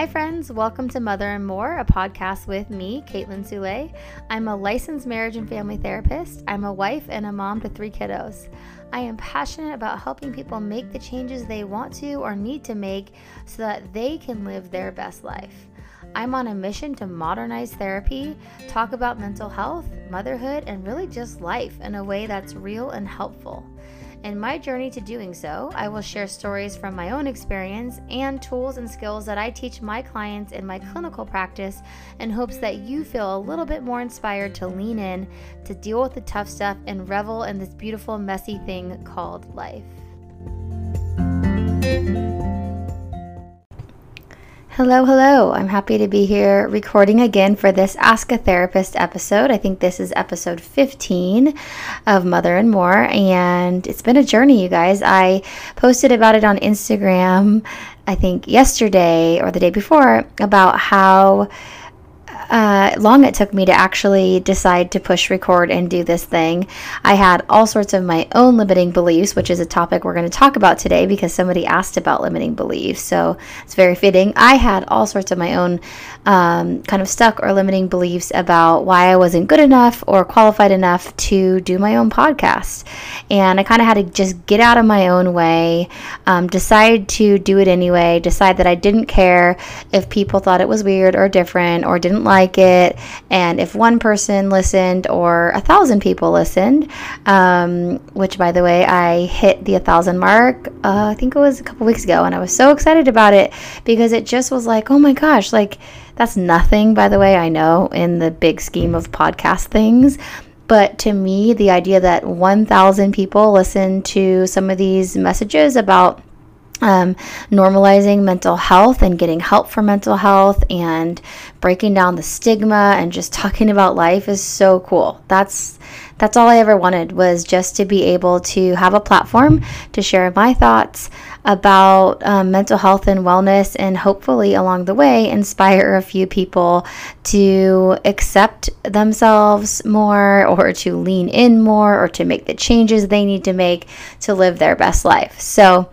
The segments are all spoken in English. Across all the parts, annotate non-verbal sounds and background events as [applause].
Hi, friends. Welcome to Mother and More, a podcast with me, Caitlin Sule. I'm a licensed marriage and family therapist. I'm a wife and a mom to three kiddos. I am passionate about helping people make the changes they want to or need to make so that they can live their best life. I'm on a mission to modernize therapy, talk about mental health, motherhood, and really just life in a way that's real and helpful. In my journey to doing so, I will share stories from my own experience and tools and skills that I teach my clients in my clinical practice in hopes that you feel a little bit more inspired to lean in, to deal with the tough stuff, and revel in this beautiful, messy thing called life. Hello, hello. I'm happy to be here recording again for this Ask a Therapist episode. I think this is episode 15 of Mother and More, and it's been a journey, you guys. I posted about it on Instagram, I think yesterday or the day before, about how uh, long it took me to actually decide to push record and do this thing. I had all sorts of my own limiting beliefs, which is a topic we're going to talk about today because somebody asked about limiting beliefs. So it's very fitting. I had all sorts of my own um, kind of stuck or limiting beliefs about why I wasn't good enough or qualified enough to do my own podcast. And I kind of had to just get out of my own way, um, decide to do it anyway, decide that I didn't care if people thought it was weird or different or didn't like like it. And if one person listened or a thousand people listened, um, which by the way, I hit the a thousand mark, uh, I think it was a couple weeks ago, and I was so excited about it because it just was like, oh my gosh, like that's nothing, by the way, I know in the big scheme of podcast things. But to me, the idea that 1,000 people listen to some of these messages about um, normalizing mental health and getting help for mental health and breaking down the stigma and just talking about life is so cool. That's that's all I ever wanted was just to be able to have a platform to share my thoughts about um, mental health and wellness and hopefully along the way inspire a few people to accept themselves more or to lean in more or to make the changes they need to make to live their best life. So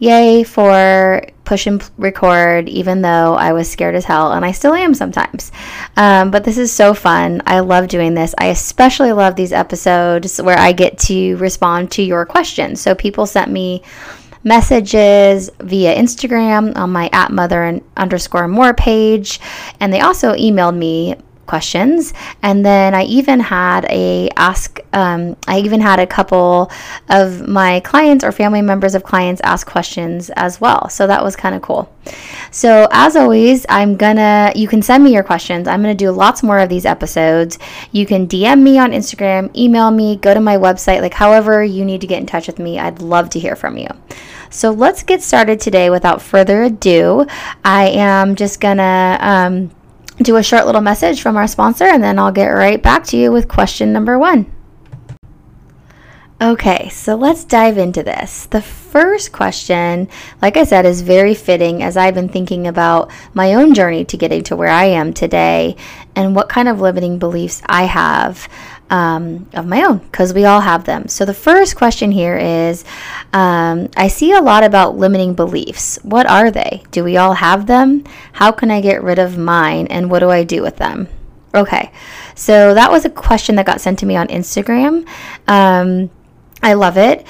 yay for push and record, even though I was scared as hell, and I still am sometimes. Um, but this is so fun. I love doing this. I especially love these episodes where I get to respond to your questions. So people sent me messages via Instagram on my at mother and underscore more page, and they also emailed me questions. And then I even had a ask, um, I even had a couple of my clients or family members of clients ask questions as well. So that was kind of cool. So as always, I'm gonna, you can send me your questions. I'm gonna do lots more of these episodes. You can DM me on Instagram, email me, go to my website, like however you need to get in touch with me. I'd love to hear from you. So let's get started today without further ado. I am just gonna, um, do a short little message from our sponsor, and then I'll get right back to you with question number one. Okay, so let's dive into this. The first question, like I said, is very fitting as I've been thinking about my own journey to getting to where I am today and what kind of limiting beliefs I have um, of my own because we all have them. So the first question here is um, I see a lot about limiting beliefs. What are they? Do we all have them? How can I get rid of mine? And what do I do with them? Okay, so that was a question that got sent to me on Instagram. Um, I love it.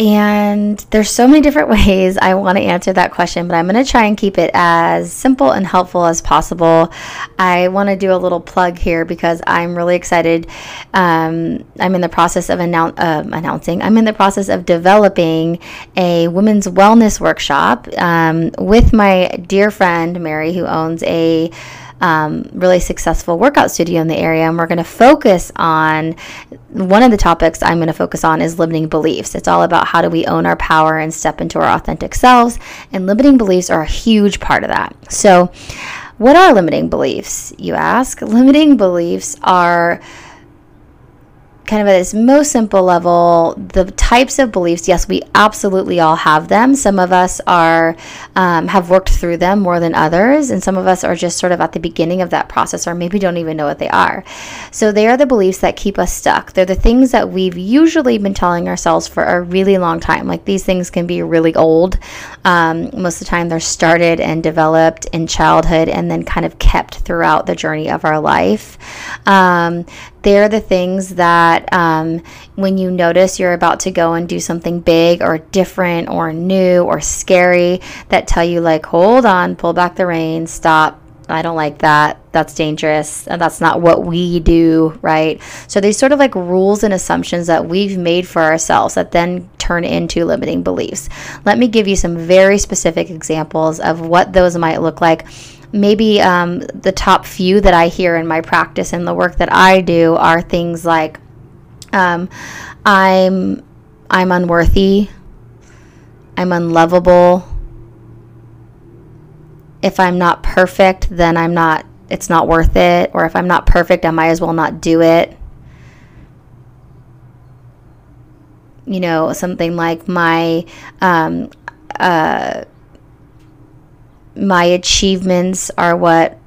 And there's so many different [laughs] ways I want to answer that question, but I'm going to try and keep it as simple and helpful as possible. I want to do a little plug here because I'm really excited. Um, I'm in the process of annou- uh, announcing, I'm in the process of developing a women's wellness workshop um, with my dear friend Mary, who owns a um, really successful workout studio in the area. And we're going to focus on one of the topics I'm going to focus on is limiting beliefs. It's all about how do we own our power and step into our authentic selves. And limiting beliefs are a huge part of that. So, what are limiting beliefs, you ask? Limiting beliefs are kind of at its most simple level, the types of beliefs, yes, we absolutely all have them. Some of us are um, have worked through them more than others, and some of us are just sort of at the beginning of that process, or maybe don't even know what they are. So they are the beliefs that keep us stuck. They're the things that we've usually been telling ourselves for a really long time. Like these things can be really old. Um, most of the time, they're started and developed in childhood, and then kind of kept throughout the journey of our life. Um, they're the things that um, when you notice you're about to go and do something big or different or new or scary that tell you, like, hold on, pull back the reins, stop. I don't like that. That's dangerous. And that's not what we do, right? So these sort of like rules and assumptions that we've made for ourselves that then turn into limiting beliefs. Let me give you some very specific examples of what those might look like maybe um, the top few that I hear in my practice and the work that I do are things like um, I'm I'm unworthy, I'm unlovable. If I'm not perfect, then I'm not. It's not worth it. Or if I'm not perfect, I might as well not do it. You know, something like my um, uh, my achievements are what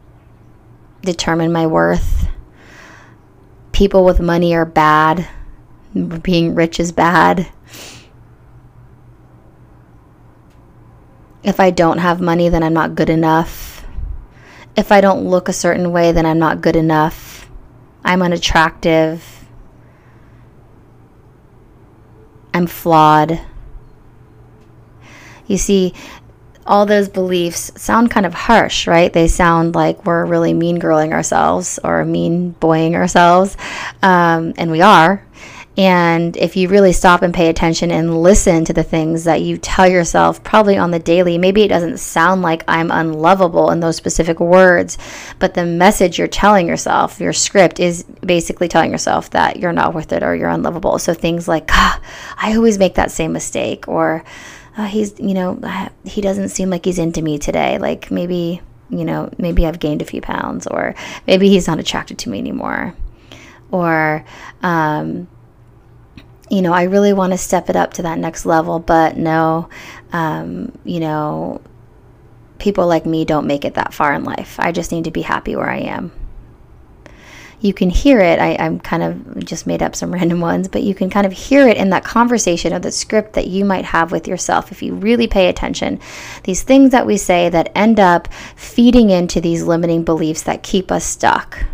determine my worth. People with money are bad. Being rich is bad. If I don't have money, then I'm not good enough. If I don't look a certain way, then I'm not good enough. I'm unattractive. I'm flawed. You see, all those beliefs sound kind of harsh, right? They sound like we're really mean girling ourselves or mean boying ourselves, um, and we are. And if you really stop and pay attention and listen to the things that you tell yourself, probably on the daily, maybe it doesn't sound like I'm unlovable in those specific words, but the message you're telling yourself, your script, is basically telling yourself that you're not worth it or you're unlovable. So things like, ah, I always make that same mistake, or uh, he's, you know, he doesn't seem like he's into me today. Like maybe, you know, maybe I've gained a few pounds, or maybe he's not attracted to me anymore. Or, um, you know, I really want to step it up to that next level, but no, um, you know, people like me don't make it that far in life. I just need to be happy where I am you can hear it. I, I'm kind of just made up some [laughs] random ones, but you can kind of hear it in that conversation or the script that you might have with yourself if you really pay attention. These things that we say that end up feeding into these limiting beliefs that keep us stuck.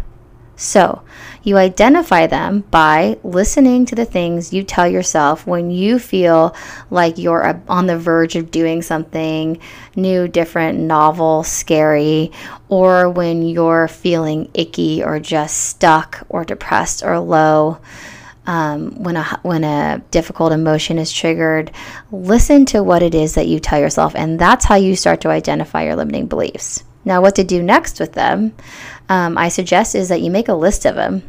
So, you identify them by listening to the things you tell yourself when you feel like you're on the verge of doing something new, different, novel, scary, or when you're feeling icky or just stuck or depressed or low. Um, when a when a difficult emotion is triggered, listen to what it is that you tell yourself, and that's how you start to identify your limiting beliefs. Now, what to do next with them, um, I suggest is that you make a list of them.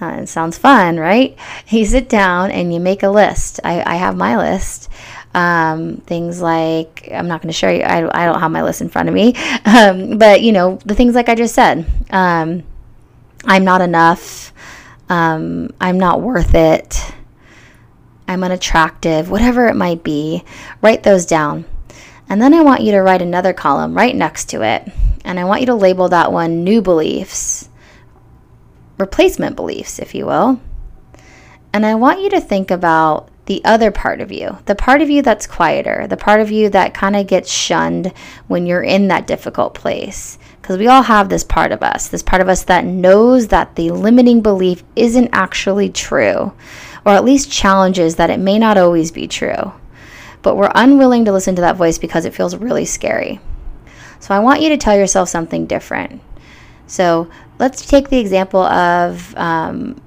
Uh, it sounds fun, right? [laughs] You sit down and you make a list. I, I have my list. Um, things like I'm not going to show you. I, I don't have my list in front of me, [laughs] um, but you know the things like I just said. Um, I'm not enough. Um, I'm not worth it. I'm unattractive. Whatever it might be, write those down. And then I want you to write another column right next to it. And I want you to label that one new beliefs, replacement beliefs, if you will. And I want you to think about the other part of you, the part of you that's quieter, the part of you that kind of gets shunned when you're in that difficult place. Because we all have this part of us, this part of us that knows that the limiting belief isn't actually true, or at least challenges that it may not always be true but we're unwilling to listen to that voice because it feels really scary. So I want you to tell yourself something different. So let's take the example of um,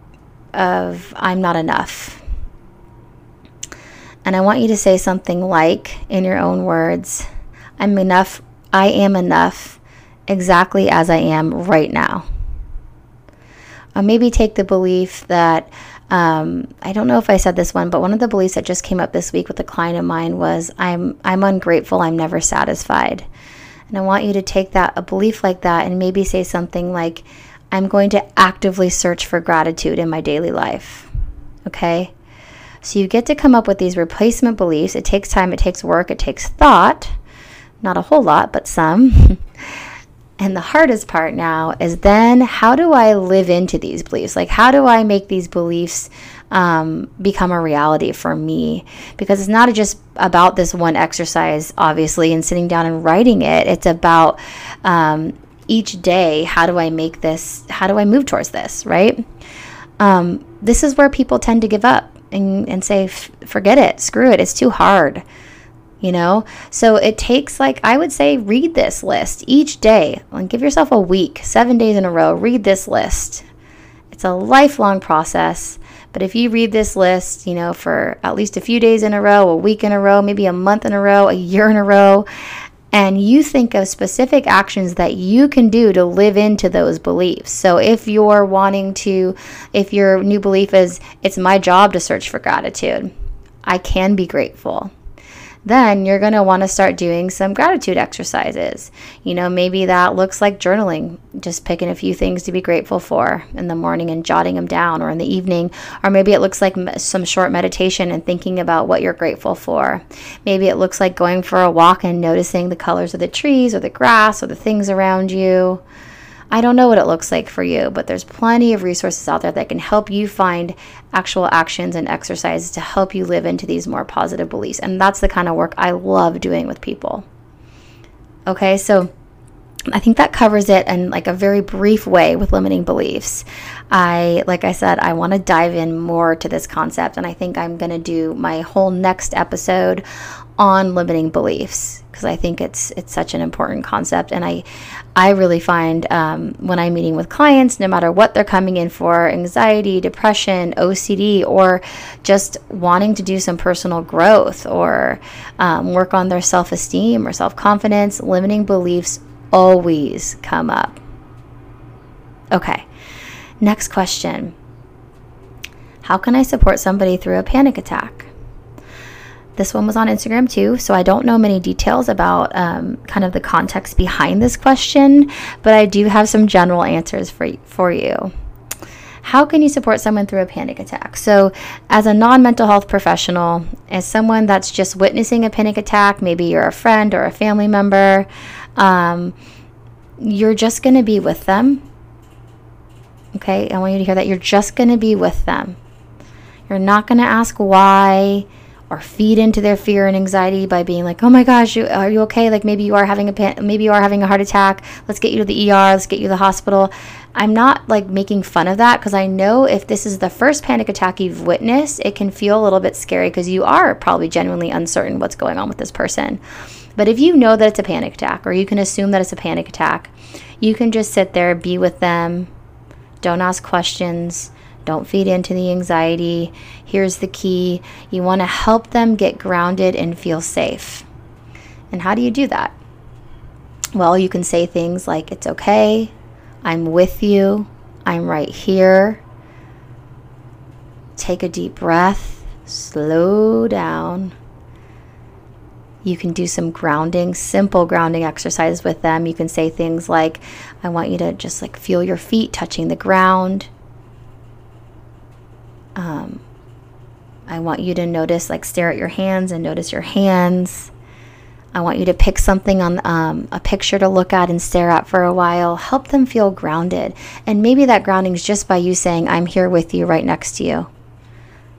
of I'm not enough, and I want you to say something like, in your own words, "I'm enough. I am enough, exactly as I am right now." Or maybe take the belief that um, I don't know if I said this one, but one of the beliefs that just came up this week with a client of mine was I'm I'm ungrateful, I'm never satisfied. And I want you to take that a belief like that and maybe say something like I'm going to actively search for gratitude in my daily life. Okay? So you get to come up with these replacement beliefs. It takes time, it takes work, it takes thought. Not a whole lot, but some. [laughs] and the hardest part now is then how do I live into these beliefs? Like, how do I make these beliefs um, become a reality for me? Because it's not just about this one exercise, obviously, and sitting down and writing it. It's about um, each day, how do I make this, how do I move towards this, right? Um, this is where people tend to give up and, and say, forget it, screw it, it's too hard. You know, so it takes like I would say, read this list each day. Like give yourself a week, seven days in a row, read this list. It's a lifelong process. But if you read this list, you know, for at least a few days in a row, a week in a row, maybe a month in a row, a year in a row, and you think of specific actions that you can do to live into those beliefs. So if you're wanting to, if your new belief is, it's my job to search for gratitude, I can be grateful then you're going to want to start doing some gratitude exercises. You know, maybe that looks like journaling, just picking a few things to be grateful for in the morning and jotting them down, or in the evening. Or maybe it looks like some short meditation and thinking about what you're grateful for. Maybe it looks like going for a walk and noticing the colors of the trees or the grass or the things around you. I don't know what it looks like for you, but there's plenty of resources out there that can help you find actual actions and exercises to help you live into these more positive beliefs. And that's the kind of work I love doing with people. Okay, so I think that covers it in like a very brief way with limiting beliefs. I like I said I want to dive in more to this concept and I think I'm going to do my whole next episode on limiting beliefs because I think it's it's such an important concept and I I really find um, when I'm meeting with clients, no matter what they're coming in for anxiety, depression, OCD, or just wanting to do some personal growth or um, work on their self esteem or self confidence, limiting beliefs always come up. Okay, next question How can I support somebody through a panic attack? This one was on Instagram too, so I don't know many details about um, kind of the context behind this question, but I do have some general answers for, for you. How can you support someone through a panic attack? So, as a non mental health professional, as someone that's just witnessing a panic attack, maybe you're a friend or a family member, um, you're just going to be with them. Okay, I want you to hear that you're just going to be with them. You're not going to ask why or feed into their fear and anxiety by being like, "Oh my gosh, you, are you okay? Like maybe you are having a pan- maybe you are having a heart attack. Let's get you to the ER. Let's get you to the hospital." I'm not like making fun of that because I know if this is the first panic attack you've witnessed, it can feel a little bit scary because you are probably genuinely uncertain what's going on with this person. But if you know that it's a panic attack or you can assume that it's a panic attack, you can just sit there, be with them, don't ask questions don't feed into the anxiety. Here's the key you want to help them get grounded and feel safe. And how do you do that? Well, you can say things like, It's okay. I'm with you. I'm right here. Take a deep breath. Slow down. You can do some grounding, simple grounding exercises with them. You can say things like, I want you to just like feel your feet touching the ground. Um, I want you to notice, like, stare at your hands and notice your hands. I want you to pick something on um, a picture to look at and stare at for a while. Help them feel grounded. And maybe that grounding is just by you saying, I'm here with you, right next to you.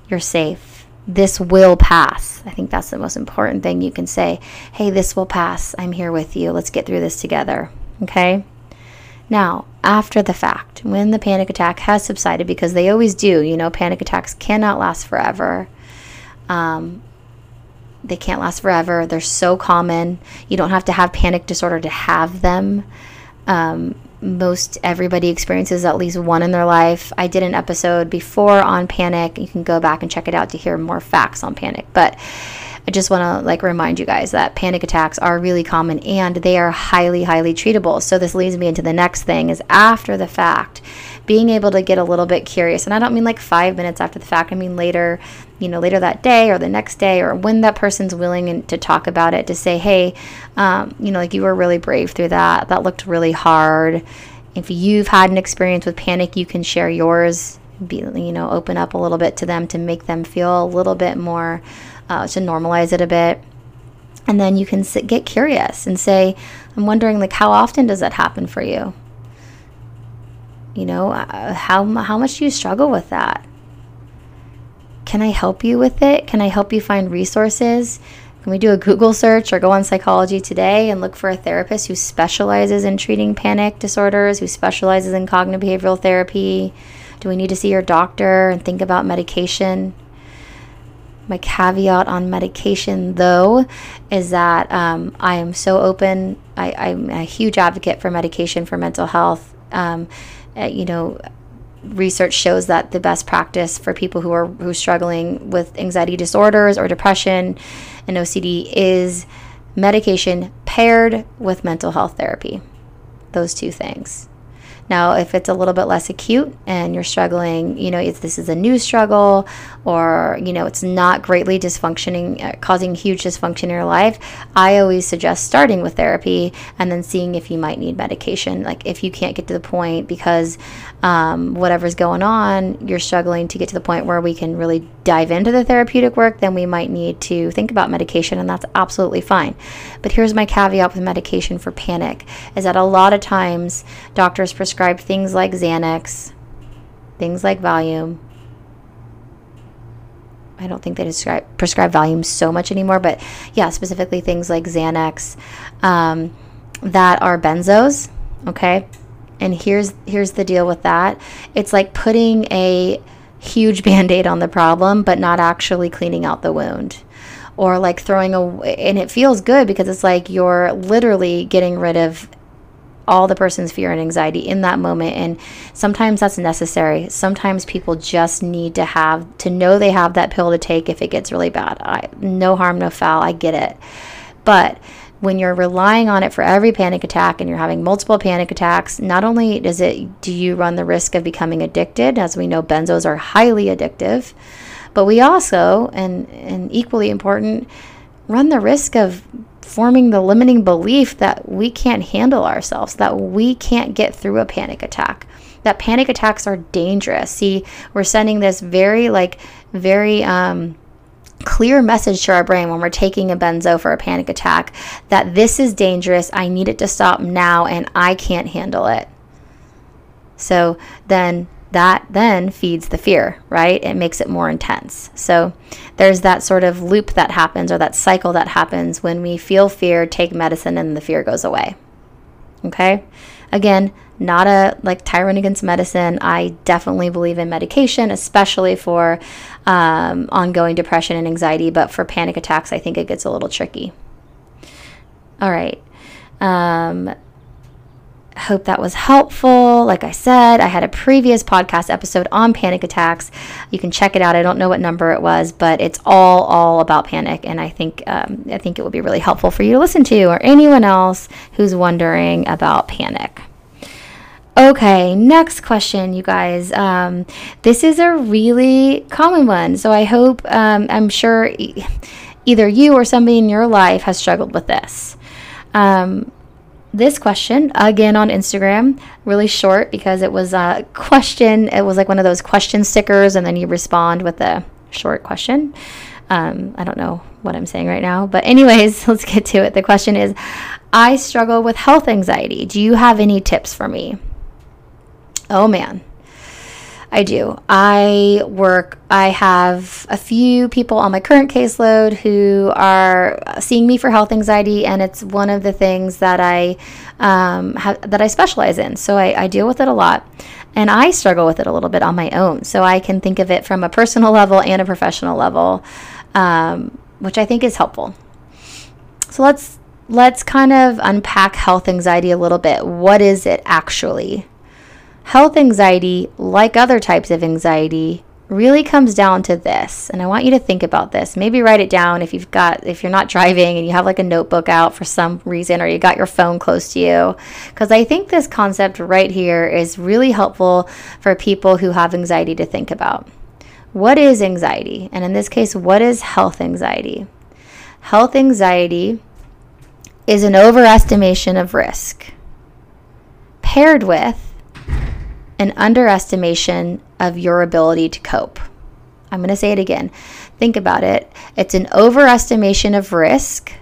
You're safe. This will pass. I think that's the most important thing you can say. Hey, this will pass. I'm here with you. Let's get through this together. Okay? Now, after the fact, when the panic attack has subsided, because they always do, you know, panic attacks cannot last forever. Um, they can't last forever. They're so common. You don't have to have panic disorder to have them. Um, most everybody experiences at least one in their life. I did an episode before on panic. You can go back and check it out to hear more facts on panic. But I just want to like remind you guys that panic attacks are really common and they are highly highly treatable. So this leads me into the next thing is after the fact being able to get a little bit curious. And I don't mean like 5 minutes after the fact. I mean later, you know, later that day or the next day or when that person's willing to talk about it to say, "Hey, um, you know, like you were really brave through that. That looked really hard." If you've had an experience with panic, you can share yours be, you know, open up a little bit to them to make them feel a little bit more, uh, to normalize it a bit. And then you can sit, get curious and say, I'm wondering, like, how often does that happen for you? You know, uh, how, how much do you struggle with that? Can I help you with it? Can I help you find resources? Can we do a Google search or go on Psychology Today and look for a therapist who specializes in treating panic disorders, who specializes in cognitive behavioral therapy? Do we need to see your doctor and think about medication? My caveat on medication, though, is that um, I am so open. I, am a huge advocate for medication for mental health. Um, uh, you know, research shows that the best practice for people who are who are struggling with anxiety disorders or depression and OCD is medication paired with mental health therapy. Those two things. Now, if it's a little bit less acute and you're struggling, you know, if this is a new struggle or, you know, it's not greatly dysfunctioning, uh, causing huge dysfunction in your life, I always suggest starting with therapy and then seeing if you might need medication. Like if you can't get to the point because um, whatever's going on, you're struggling to get to the point where we can really dive into the therapeutic work, then we might need to think about medication, and that's absolutely fine. But here's my caveat with medication for panic is that a lot of times doctors prescribe things like Xanax, things like Valium. I don't think they describe, prescribe Valium so much anymore, but yeah, specifically things like Xanax um, that are benzos, okay? And here's here's the deal with that. It's like putting a huge band-aid on the problem but not actually cleaning out the wound. Or like throwing a and it feels good because it's like you're literally getting rid of all the person's fear and anxiety in that moment and sometimes that's necessary. Sometimes people just need to have to know they have that pill to take if it gets really bad. I, no harm no foul. I get it. But when you're relying on it for every panic attack and you're having multiple panic attacks, not only does it do you run the risk of becoming addicted, as we know benzos are highly addictive, but we also, and, and equally important, run the risk of forming the limiting belief that we can't handle ourselves, that we can't get through a panic attack, that panic attacks are dangerous. See, we're sending this very, like, very, um, clear message to our brain when we're taking a benzo for a panic attack that this is dangerous, I need it to stop now, and I can't handle it. So then that then feeds the fear, right? It makes it more intense. So there's that sort of loop that happens or that cycle that happens when we feel fear, take medicine, and the fear goes away. Okay? Again, not a like tyrant against medicine. I definitely believe in medication, especially for um, ongoing depression and anxiety. But for panic attacks, I think it gets a little tricky. All right. Um, hope that was helpful. Like I said, I had a previous podcast episode on panic attacks. You can check it out. I don't know what number it was, but it's all all about panic, and I think um, I think it would be really helpful for you to listen to, or anyone else who's wondering about panic. Okay, next question, you guys. Um, this is a really common one, so I hope um, I'm sure e- either you or somebody in your life has struggled with this. Um, this question again on Instagram, really short because it was a question. It was like one of those question stickers, and then you respond with a short question. Um, I don't know what I'm saying right now, but, anyways, [laughs] let's get to it. The question is I struggle with health anxiety. Do you have any tips for me? Oh, man. I do. I work, I have a few people on my current caseload who are seeing me for health anxiety, and it's one of the things that I um, have, that I specialize in. So I, I deal with it a lot, and I struggle with it a little bit on my own. So I can think of it from a personal level and a professional level, um, which I think is helpful. So let's let's kind of unpack health anxiety a little bit. What is it actually? Health anxiety, like other types of anxiety, really comes down to this. And I want you to think about this. Maybe write it down if you've got if you're not driving and you have like a notebook out for some reason or you got your phone close to you because I think this concept right here is really helpful for people who have anxiety to think about. What is anxiety? And in this case, what is health anxiety? Health anxiety is an overestimation of risk paired with an underestimation of your ability to cope. I'm going to say it again. Think about it. It's an overestimation of risk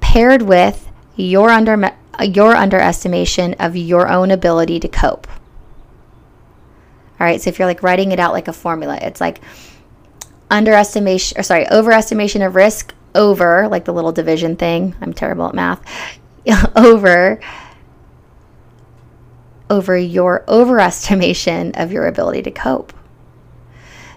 paired with your under your underestimation of your own ability to cope. All right, so if you're like writing it out like a formula, it's like underestimation or sorry, overestimation of risk over like the little division thing. I'm terrible at math. [laughs] over over your overestimation of your ability to cope.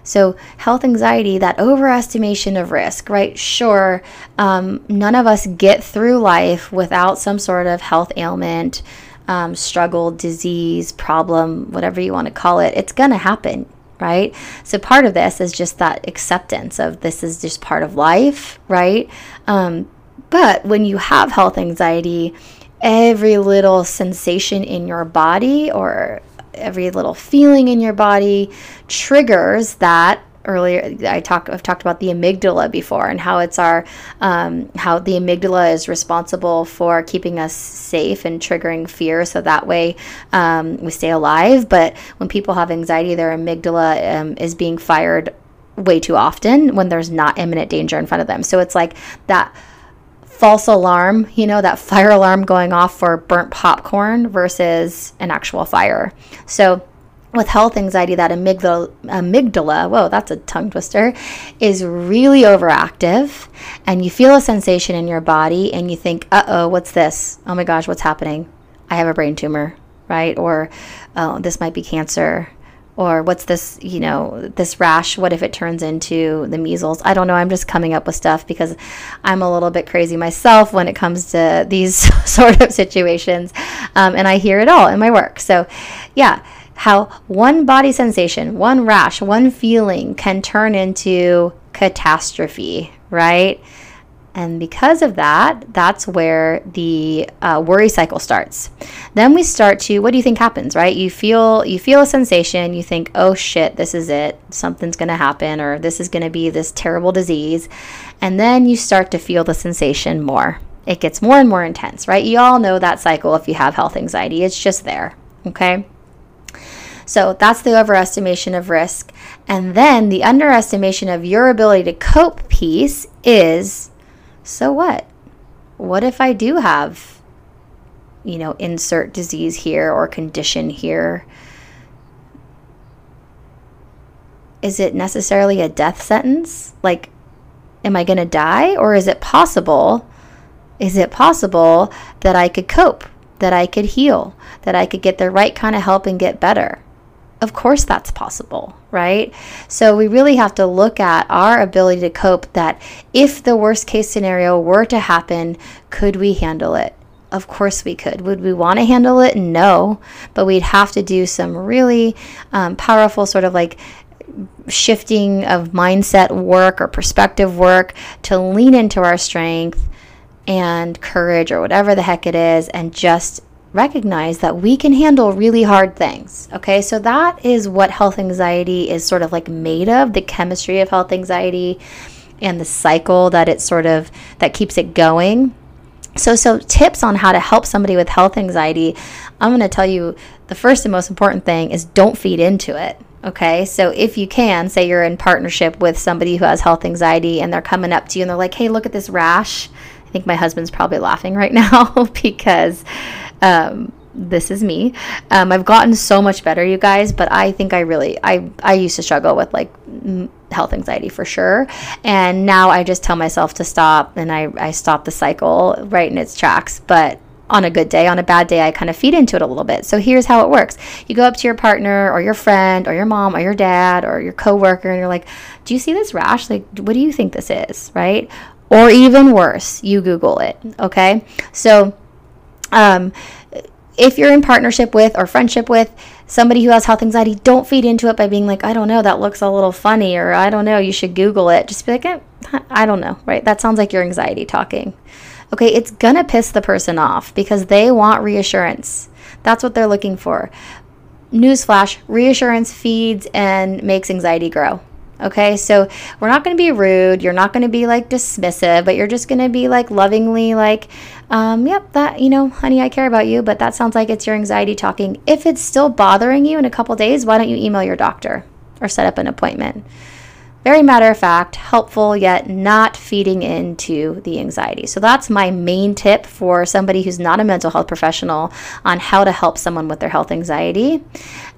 So, health anxiety, that overestimation of risk, right? Sure, um, none of us get through life without some sort of health ailment, um, struggle, disease, problem, whatever you want to call it. It's going to happen, right? So, part of this is just that acceptance of this is just part of life, right? Um, but when you have health anxiety, every little sensation in your body or every little feeling in your body triggers that earlier I talk I've talked about the amygdala before and how it's our um, how the amygdala is responsible for keeping us safe and triggering fear so that way um, we stay alive. But when people have anxiety their amygdala um, is being fired way too often when there's not imminent danger in front of them. So it's like that false alarm, you know, that fire alarm going off for burnt popcorn versus an actual fire. So, with health anxiety, that amygdala, amygdala, whoa, that's a tongue twister, is really overactive. And you feel a sensation in your body and you think, uh oh, what's this? Oh my gosh, what's happening? I have a brain tumor, right? Or, oh, this might be cancer or what's this you know this rash what if it turns into the measles? I don't know. I'm just coming up with stuff because i'm a little bit crazy myself when it comes to [laughs] these [laughs] sort of situations um, and i hear it all in my work. So yeah how one body sensation one rash one feeling can turn into catastrophe right and because of that, that's where the uh, worry cycle starts. Then we start to what do you think happens, right? You feel you feel a sensation, you think, "Oh shit, this is it. Something's going to happen or this is going to be this terrible disease." And then you start to feel the sensation more. It gets more and more intense, right? You all know that cycle if you have health anxiety. It's just there, okay? So that's the overestimation of risk. And then the underestimation of your ability to cope piece is so what? What if I do have, you know, insert disease here or condition here? Is it necessarily a death sentence? Like, am I going to die? Or is it possible? Is it possible that I could cope, that I could heal, that I could get the right kind of help and get better? Of course, that's possible, right? So, we really have to look at our ability to cope that if the worst case scenario were to happen, could we handle it? Of course, we could. Would we want to handle it? No, but we'd have to do some really um, powerful, sort of like shifting of mindset work or perspective work to lean into our strength and courage or whatever the heck it is and just recognize that we can handle really hard things. Okay, so that is what health anxiety is sort of like made of the chemistry of health anxiety and the cycle that it sort of that keeps it going. So, so tips on how to help somebody with health anxiety. I'm going to tell you the first and most important thing is don't feed into it. Okay, so if you can, say you're in partnership with somebody who has health anxiety and they're coming up to you and they're like, hey, look at this rash. I think my husband's probably laughing right [laughs] now because um, this is me. Um, I've gotten so much better, you guys, but I think I really, I, I used to struggle with like health anxiety for sure. And now I just tell myself to stop and I, I stop the cycle right in its tracks. But on a good day, on a bad day, I kind of feed into it a little bit. So here's how it works. You go up to your partner or your friend or your mom or your dad or your coworker and you're like, "Do you see this rash? Like, what do you think this is?" right? Or even worse, you Google it, okay? So um, if you're in partnership with or friendship with somebody who has health anxiety, don't feed into it by being like, I don't know, that looks a little funny, or I don't know, you should Google it. Just be like, eh, I don't know, right? That sounds like your anxiety talking. Okay, it's gonna piss the person off because they want reassurance. That's what they're looking for. Newsflash reassurance feeds and makes anxiety grow. Okay, so we're not going to be rude. You're not going to be like dismissive, but you're just going to be like lovingly, like, um, yep, that, you know, honey, I care about you, but that sounds like it's your anxiety talking. If it's still bothering you in a couple days, why don't you email your doctor or set up an appointment? Very matter of fact, helpful, yet not feeding into the anxiety. So that's my main tip for somebody who's not a mental health professional on how to help someone with their health anxiety.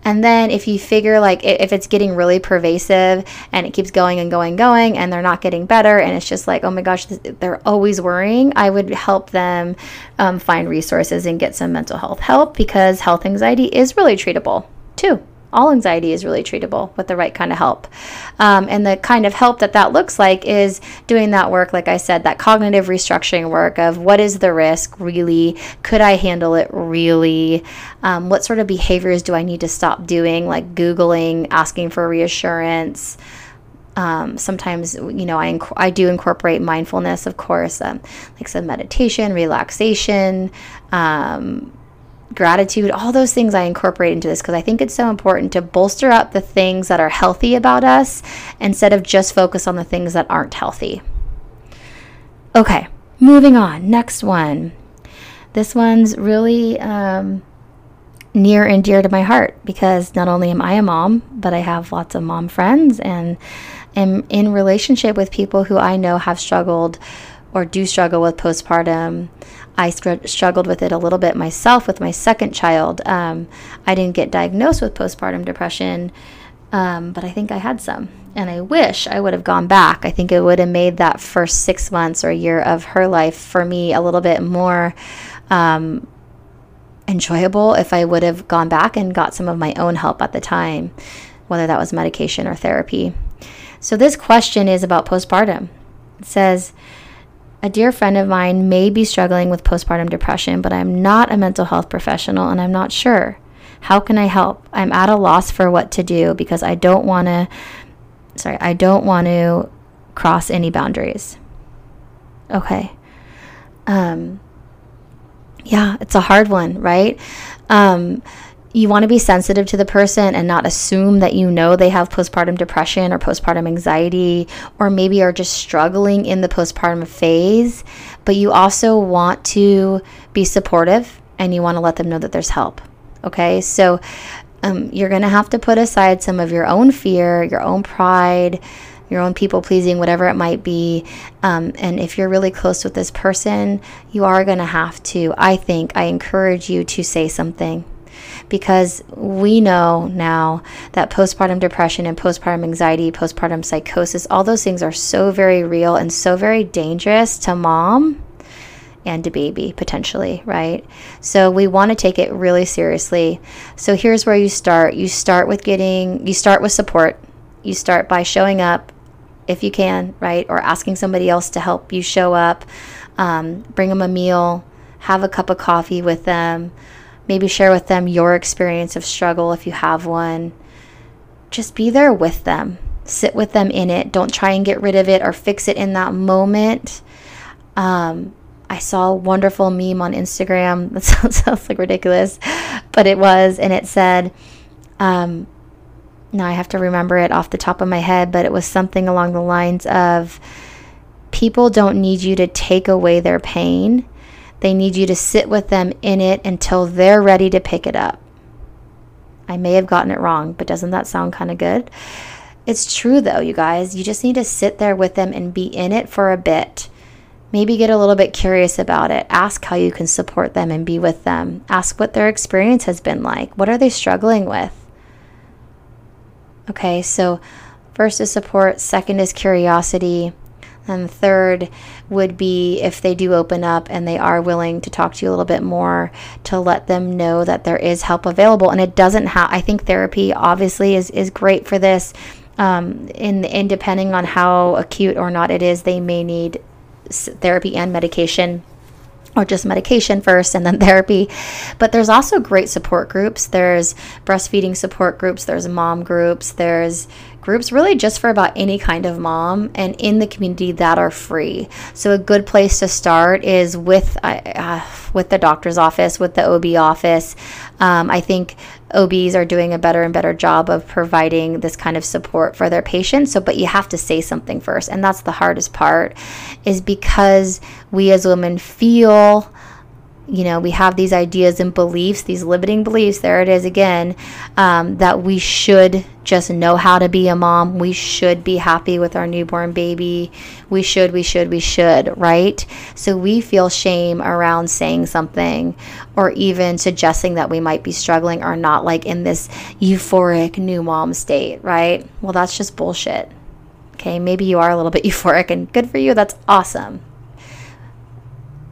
And then if you figure like if it's getting really pervasive and it keeps going and going and going and they're not getting better and it's just like, oh my gosh, they're always worrying, I would help them um, find resources and get some mental health help because health anxiety is really treatable too all anxiety is really treatable with the right kind of help. Um, and the kind of help that that looks like is doing that work, like I said, that cognitive restructuring work of what is the risk really? Could I handle it really? Um, what sort of behaviors do I need to stop doing, like Googling, asking for reassurance? Um, sometimes you know I, inc- I do incorporate mindfulness of course um, like some meditation relaxation um, gratitude, all those things I incorporate into this because I think it's so important to bolster up the things that are healthy about us instead of just focus on the things that aren't healthy. Okay, moving on. Next one. This one's really um, near and dear to my heart because not only am I a mom, but I have lots of mom friends and am in relationship with people who I know have struggled or do struggle with postpartum. I str- struggled with it a little bit myself with my second child. Um, I didn't get diagnosed with postpartum depression, um, but I think I had some. And I wish I would have gone back. I think it would have made that first six months or year of her life for me a little bit more um, enjoyable if I would have gone back and got some of my own help at the time, whether that was medication or therapy. So, this question is about postpartum. It says, a dear friend of mine may be struggling with postpartum depression, but I'm not a mental health professional and I'm not sure. How can I help? I'm at a loss for what to do because I don't want to sorry, I don't want to cross any boundaries. Okay. Um yeah, it's a hard one, right? Um you want to be sensitive to the person and not assume that you know they have postpartum depression or postpartum anxiety or maybe are just struggling in the postpartum phase. But you also want to be supportive and you want to let them know that there's help. Okay, so um, you're going to have to put aside some of your own fear, your own pride, your own people pleasing, whatever it might be. Um, and if you're really close with this person, you are going to have to, I think, I encourage you to say something because we know now that postpartum depression and postpartum anxiety, postpartum psychosis, all those things are so very real and so very dangerous to mom and to baby potentially, right? So we want to take it really seriously. So here's where you start. You start with getting, you start with support. You start by showing up if you can, right? Or asking somebody else to help you show up. Um, bring them a meal, have a cup of coffee with them. Maybe share with them your experience of struggle if you have one. Just be there with them. Sit with them in it. Don't try and get rid of it or fix it in that moment. Um, I saw a wonderful meme on Instagram. [laughs] That sounds, sounds like ridiculous, but it was, and it said, um, now I have to remember it off the top of my head, but it was something along the lines of people don't need you to take away their pain. They need you to sit with them in it until they're ready to pick it up. I may have gotten it wrong, but doesn't that sound kind of good? It's true though, you guys. You just need to sit there with them and be in it for a bit. Maybe get a little bit curious about it. Ask how you can support them and be with them. Ask what their experience has been like. What are they struggling with? Okay, so first is support, second is curiosity, and third would be if they do open up and they are willing to talk to you a little bit more to let them know that there is help available. And it doesn't have, I think therapy obviously is, is great for this. Um, in, in depending on how acute or not it is, they may need therapy and medication or just medication first and then [laughs] therapy. But there's also great support groups. There's breastfeeding support groups, there's mom groups, there's groups really just for about any kind of mom and in the community that are free. So a good place to start is with uh, uh with the doctor's office, with the OB office. Um, I think OBs are doing a better and better job of providing this kind of support for their patients. So, but you have to say something first, and that's the hardest part, is because we as women feel you know, we have these ideas and beliefs, these limiting beliefs, there it is again, um, that we should just know how to be a mom. We should be happy with our newborn baby. We should, we should, we should, right? So we feel shame around saying something or even suggesting that we might be struggling or not like in this euphoric new mom state, right? Well, that's just bullshit. Okay, maybe you are a little bit [laughs] euphoric and good for you. That's awesome.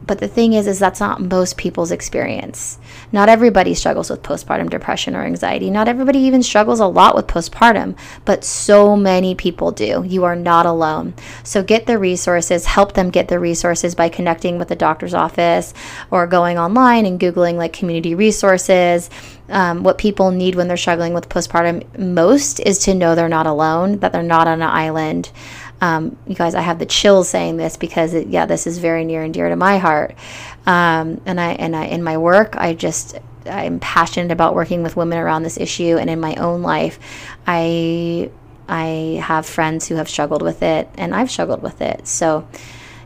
But the thing is, is that's not most people's experience. Not everybody struggles with postpartum depression or anxiety. Not everybody even struggles a lot with postpartum, but so many people do. You are not alone. So get the resources, help them get the resources by connecting with the doctor's office or going online and Googling like community resources. Um, what people need when they're struggling with postpartum most is to know they're not alone, that they're not on an island. Um, you guys, I have the chills saying this because, it, yeah, this is very near and dear to my heart. Um, and I and I in my work, I just I'm passionate about working with women around this issue, and in my own life, I I have friends who have struggled with it, and I've struggled with it. So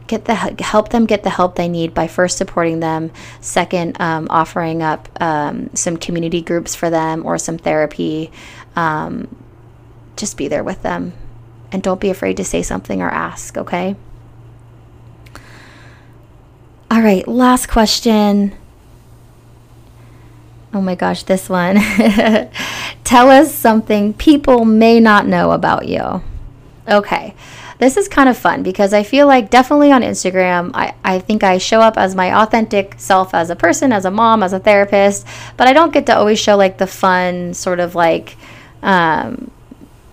get the help them get the help they need by first supporting them second um, offering up um, some community groups for them or some therapy um, just be there with them and don't be afraid to say something or ask, okay? All right, last question. Oh my gosh, this one. [laughs] Tell us something people may not know about you. Okay, this is kind of fun because I feel like definitely on Instagram, I, I think I show up as my authentic self as a person, as a mom, as a therapist, but I don't get to always show like the fun, sort of like, um,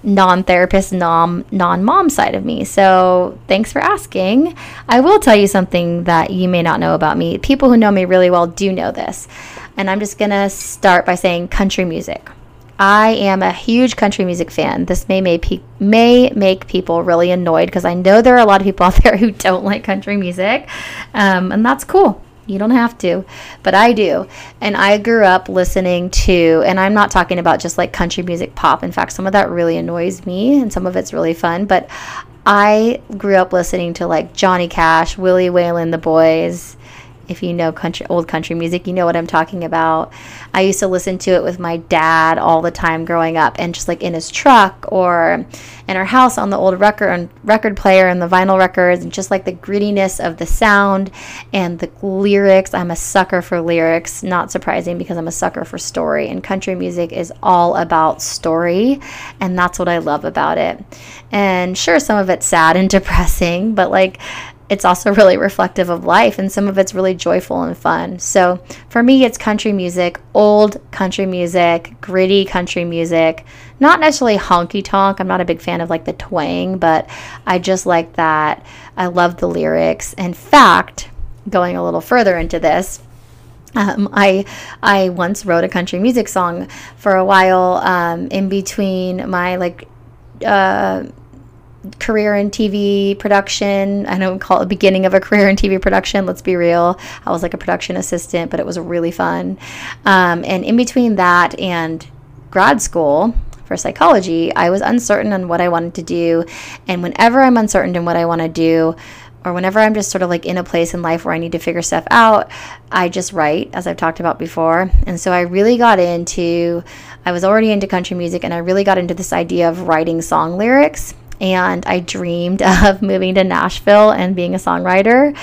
non-therapist non non-mom side of me. So thanks for asking. I will tell you something that you may not know about me. People who know me really well do know this. And i'm just gonna start by saying country music. I am a huge country music fan. This may make, pe- may make people really annoyed because I know there are a lot of people [laughs] out there who don't like country music, um, and that's cool. You don't have to, but I do. And I grew up listening to, and I'm not talking about just like country music pop. In fact, some of that really annoys me and some of it's really fun. But I grew up listening to like Johnny Cash, Willie Waylon, The Boys, if you know country old country music, you know what I'm talking about. I used to listen to it with my dad all the time growing up and just like in his truck or in our house on the old record record player and the vinyl records and just like the grittiness of the sound and the lyrics. I'm a sucker for lyrics, not surprising because I'm a sucker for story and country music is all about story and that's what I love about it. And sure some of it's sad and [laughs] depressing, but like it's also [laughs] really reflective of life and some of it's really joyful and fun. So for me, it's country music, old country music, gritty country music, not necessarily honky tonk. I'm not a big fan of like the twang, but I just like that. I love the lyrics. In fact, going a little further into this, um, I I once wrote a country music song for a while um, in between my like uh, career in TV production. I don't call it the beginning of a career in TV production. Let's be real. I was like a production assistant, but it was really fun. Um, and in between that and grad school, for psychology, I was uncertain on what I wanted to do. And whenever I'm uncertain in what I want to do, or whenever I'm just sort of like in a place in life where I need to figure stuff out, I just write, as I've talked about before. And so I really got into, I was already into country music, and I really got into this idea of writing song lyrics and I dreamed [laughs] of moving to Nashville and being a songwriter.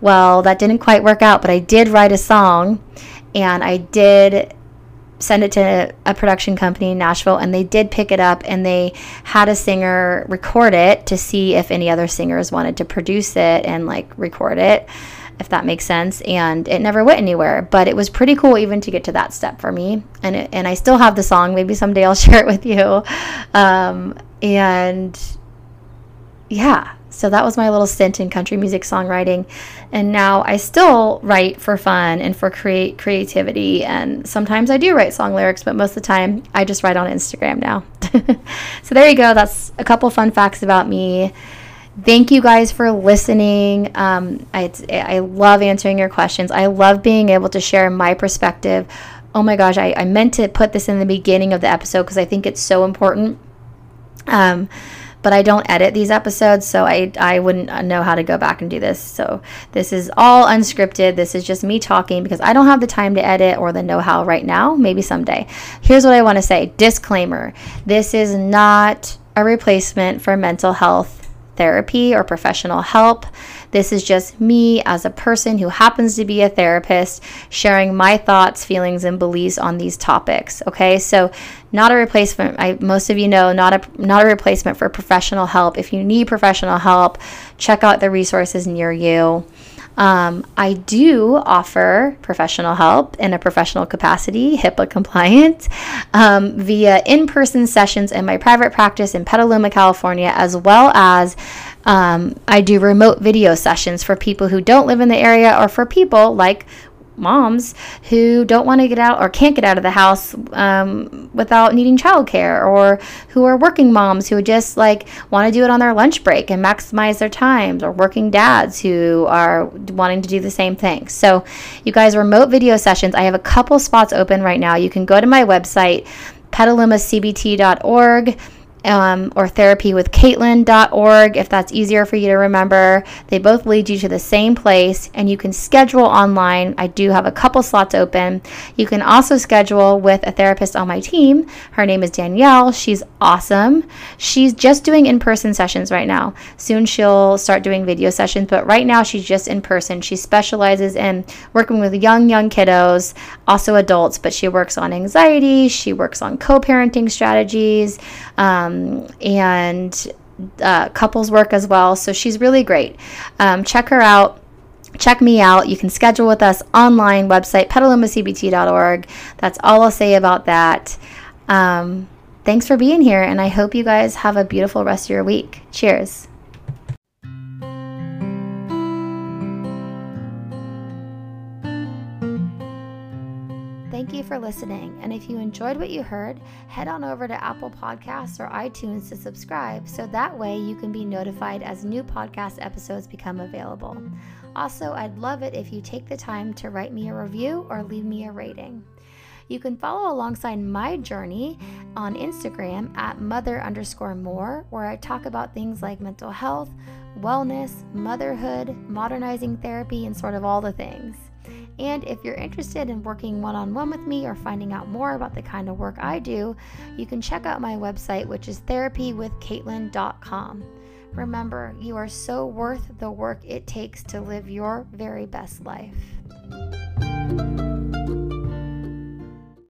Well, that didn't quite work out, but I did write a song and I did send it to a production company in Nashville and they did pick it up and they had a singer record it to see if any other singers wanted to produce it and like record it if that makes sense and it never went anywhere. But it was pretty cool even to get to that step for me and it, and I still have the song. Maybe someday I'll [laughs] share it with you. Um, and yeah, so that was my little stint in country music songwriting. And now I still write for fun and for create creativity. And sometimes I do write song lyrics, but most of the time I just write on Instagram now. [laughs] so there you go. That's a couple fun facts about me. Thank you guys for listening. Um, I, I love answering your questions. I love being able to share my perspective. Oh my gosh, I, I meant to put this in the beginning of the episode because I think it's so important. Um, but I don't edit these episodes, so I, I wouldn't know how to go back and do this. So this is all unscripted. This is just me talking because I don't have the time to edit or the know how right now. Maybe someday. Here's what I want to say disclaimer this is not a replacement for mental health therapy or professional help. This is just me as a person who happens to be a therapist sharing my thoughts, feelings, and beliefs on these topics. Okay, so not a replacement. I, most of you know not a not a replacement for professional help. If you need professional help, check out the resources near you. Um, I do offer professional help in a professional capacity, HIPAA compliant, um, via in person sessions in my private practice in Petaluma, California, as well as um, I do remote video sessions for people who don't live in the area or for people like moms who don't want to get out or can't get out of the house um, without needing childcare, or who are working moms who just like want to do it on their lunch break and maximize their times, or working dads who are wanting to do the same thing. So, you guys, remote video sessions, I have a couple spots open right now. You can go to my website, petalumacbt.org um, or therapywithcaitlin.org if that's easier for you to remember. They both lead you to the same place and you can schedule online. I do have a couple slots open. You can also schedule with a therapist on my team. Her name is Danielle. She's awesome. She's just doing in person sessions right now. Soon she'll start doing video sessions, but right now she's just in person. She specializes in working with young, young kiddos, also adults, but she works on anxiety, she works on co parenting strategies um, and uh, couples work as well. So she's really great. Um, check her out. Check me out. You can schedule with us online website petalumacbt.org. That's all I'll say about that. Um, thanks for being here, and I hope you guys have a beautiful rest of your week. Cheers. For listening. And if you enjoyed what you heard, head on over to Apple Podcasts or iTunes to subscribe so that way you can be notified as new podcast episodes become available. Also, I'd love it if you take the time to write me a review or leave me a rating. You can follow alongside my journey on Instagram at mother underscore more, where I talk about things like mental health, wellness, motherhood, modernizing therapy, and sort of all the things. And if you're interested in working one on one with me or finding out more about the kind of work I do, you can check out my website, which is therapywithcaitlin.com. Remember, you are so worth the work it takes to live your very best life.